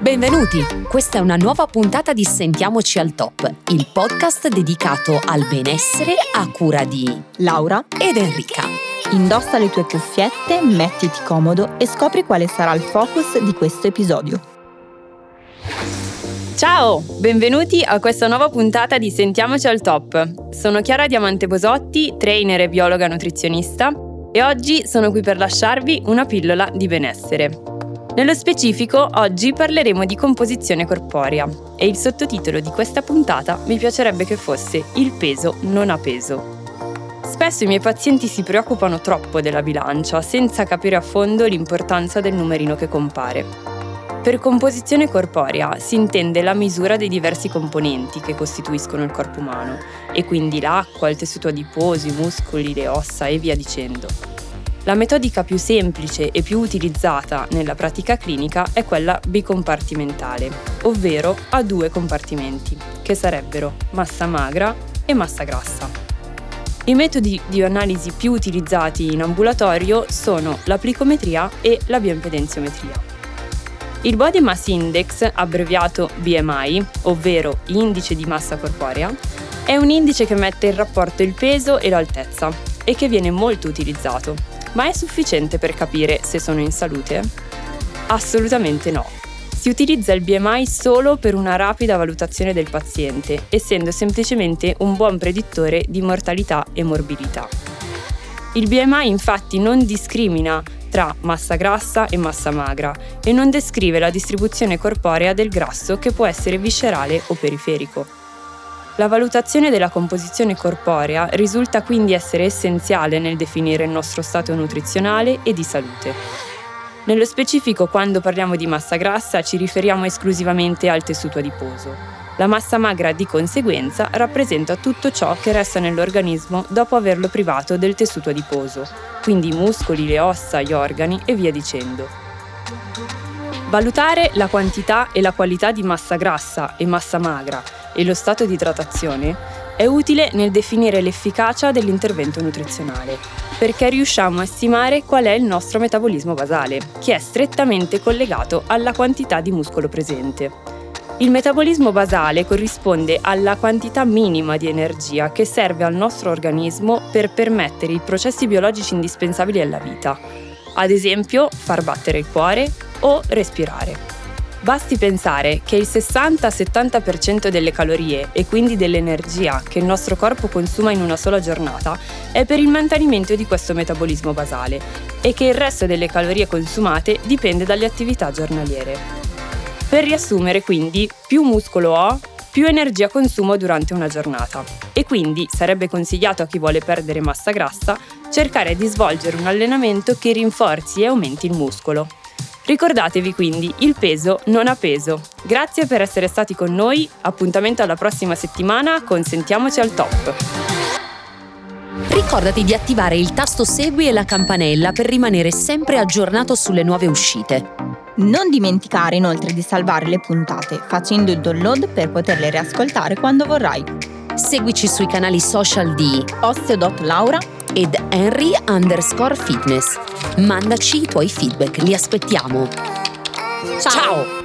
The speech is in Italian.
Benvenuti! Questa è una nuova puntata di Sentiamoci al Top, il podcast dedicato al benessere a cura di Laura ed Enrica. Indossa le tue cuffiette, mettiti comodo e scopri quale sarà il focus di questo episodio. Ciao, benvenuti a questa nuova puntata di Sentiamoci al Top. Sono Chiara Diamante Bosotti, trainer e biologa nutrizionista e oggi sono qui per lasciarvi una pillola di benessere. Nello specifico, oggi parleremo di composizione corporea e il sottotitolo di questa puntata mi piacerebbe che fosse Il peso non ha peso. Spesso i miei pazienti si preoccupano troppo della bilancia senza capire a fondo l'importanza del numerino che compare. Per composizione corporea si intende la misura dei diversi componenti che costituiscono il corpo umano, e quindi l'acqua, il tessuto adiposo, i muscoli, le ossa e via dicendo. La metodica più semplice e più utilizzata nella pratica clinica è quella bicompartimentale, ovvero a due compartimenti, che sarebbero massa magra e massa grassa. I metodi di analisi più utilizzati in ambulatorio sono la plicometria e la bioimpedenziometria. Il Body Mass Index, abbreviato BMI, ovvero indice di massa corporea, è un indice che mette in rapporto il peso e l'altezza e che viene molto utilizzato ma è sufficiente per capire se sono in salute? Assolutamente no. Si utilizza il BMI solo per una rapida valutazione del paziente, essendo semplicemente un buon predittore di mortalità e morbidità. Il BMI infatti non discrimina tra massa grassa e massa magra e non descrive la distribuzione corporea del grasso che può essere viscerale o periferico. La valutazione della composizione corporea risulta quindi essere essenziale nel definire il nostro stato nutrizionale e di salute. Nello specifico, quando parliamo di massa grassa, ci riferiamo esclusivamente al tessuto adiposo. La massa magra, di conseguenza, rappresenta tutto ciò che resta nell'organismo dopo averlo privato del tessuto adiposo, quindi i muscoli, le ossa, gli organi e via dicendo. Valutare la quantità e la qualità di massa grassa e massa magra e lo stato di idratazione è utile nel definire l'efficacia dell'intervento nutrizionale, perché riusciamo a stimare qual è il nostro metabolismo basale, che è strettamente collegato alla quantità di muscolo presente. Il metabolismo basale corrisponde alla quantità minima di energia che serve al nostro organismo per permettere i processi biologici indispensabili alla vita, ad esempio far battere il cuore o respirare. Basti pensare che il 60-70% delle calorie e quindi dell'energia che il nostro corpo consuma in una sola giornata è per il mantenimento di questo metabolismo basale e che il resto delle calorie consumate dipende dalle attività giornaliere. Per riassumere quindi, più muscolo ho, più energia consumo durante una giornata e quindi sarebbe consigliato a chi vuole perdere massa grassa cercare di svolgere un allenamento che rinforzi e aumenti il muscolo. Ricordatevi quindi, il peso non ha peso. Grazie per essere stati con noi, appuntamento alla prossima settimana con Sentiamoci al top. Ricordati di attivare il tasto segui e la campanella per rimanere sempre aggiornato sulle nuove uscite. Non dimenticare inoltre di salvare le puntate facendo il download per poterle riascoltare quando vorrai. Seguici sui canali social di osteo.laura ed Henry underscore fitness. Mandaci i tuoi feedback, li aspettiamo. Ciao. Ciao.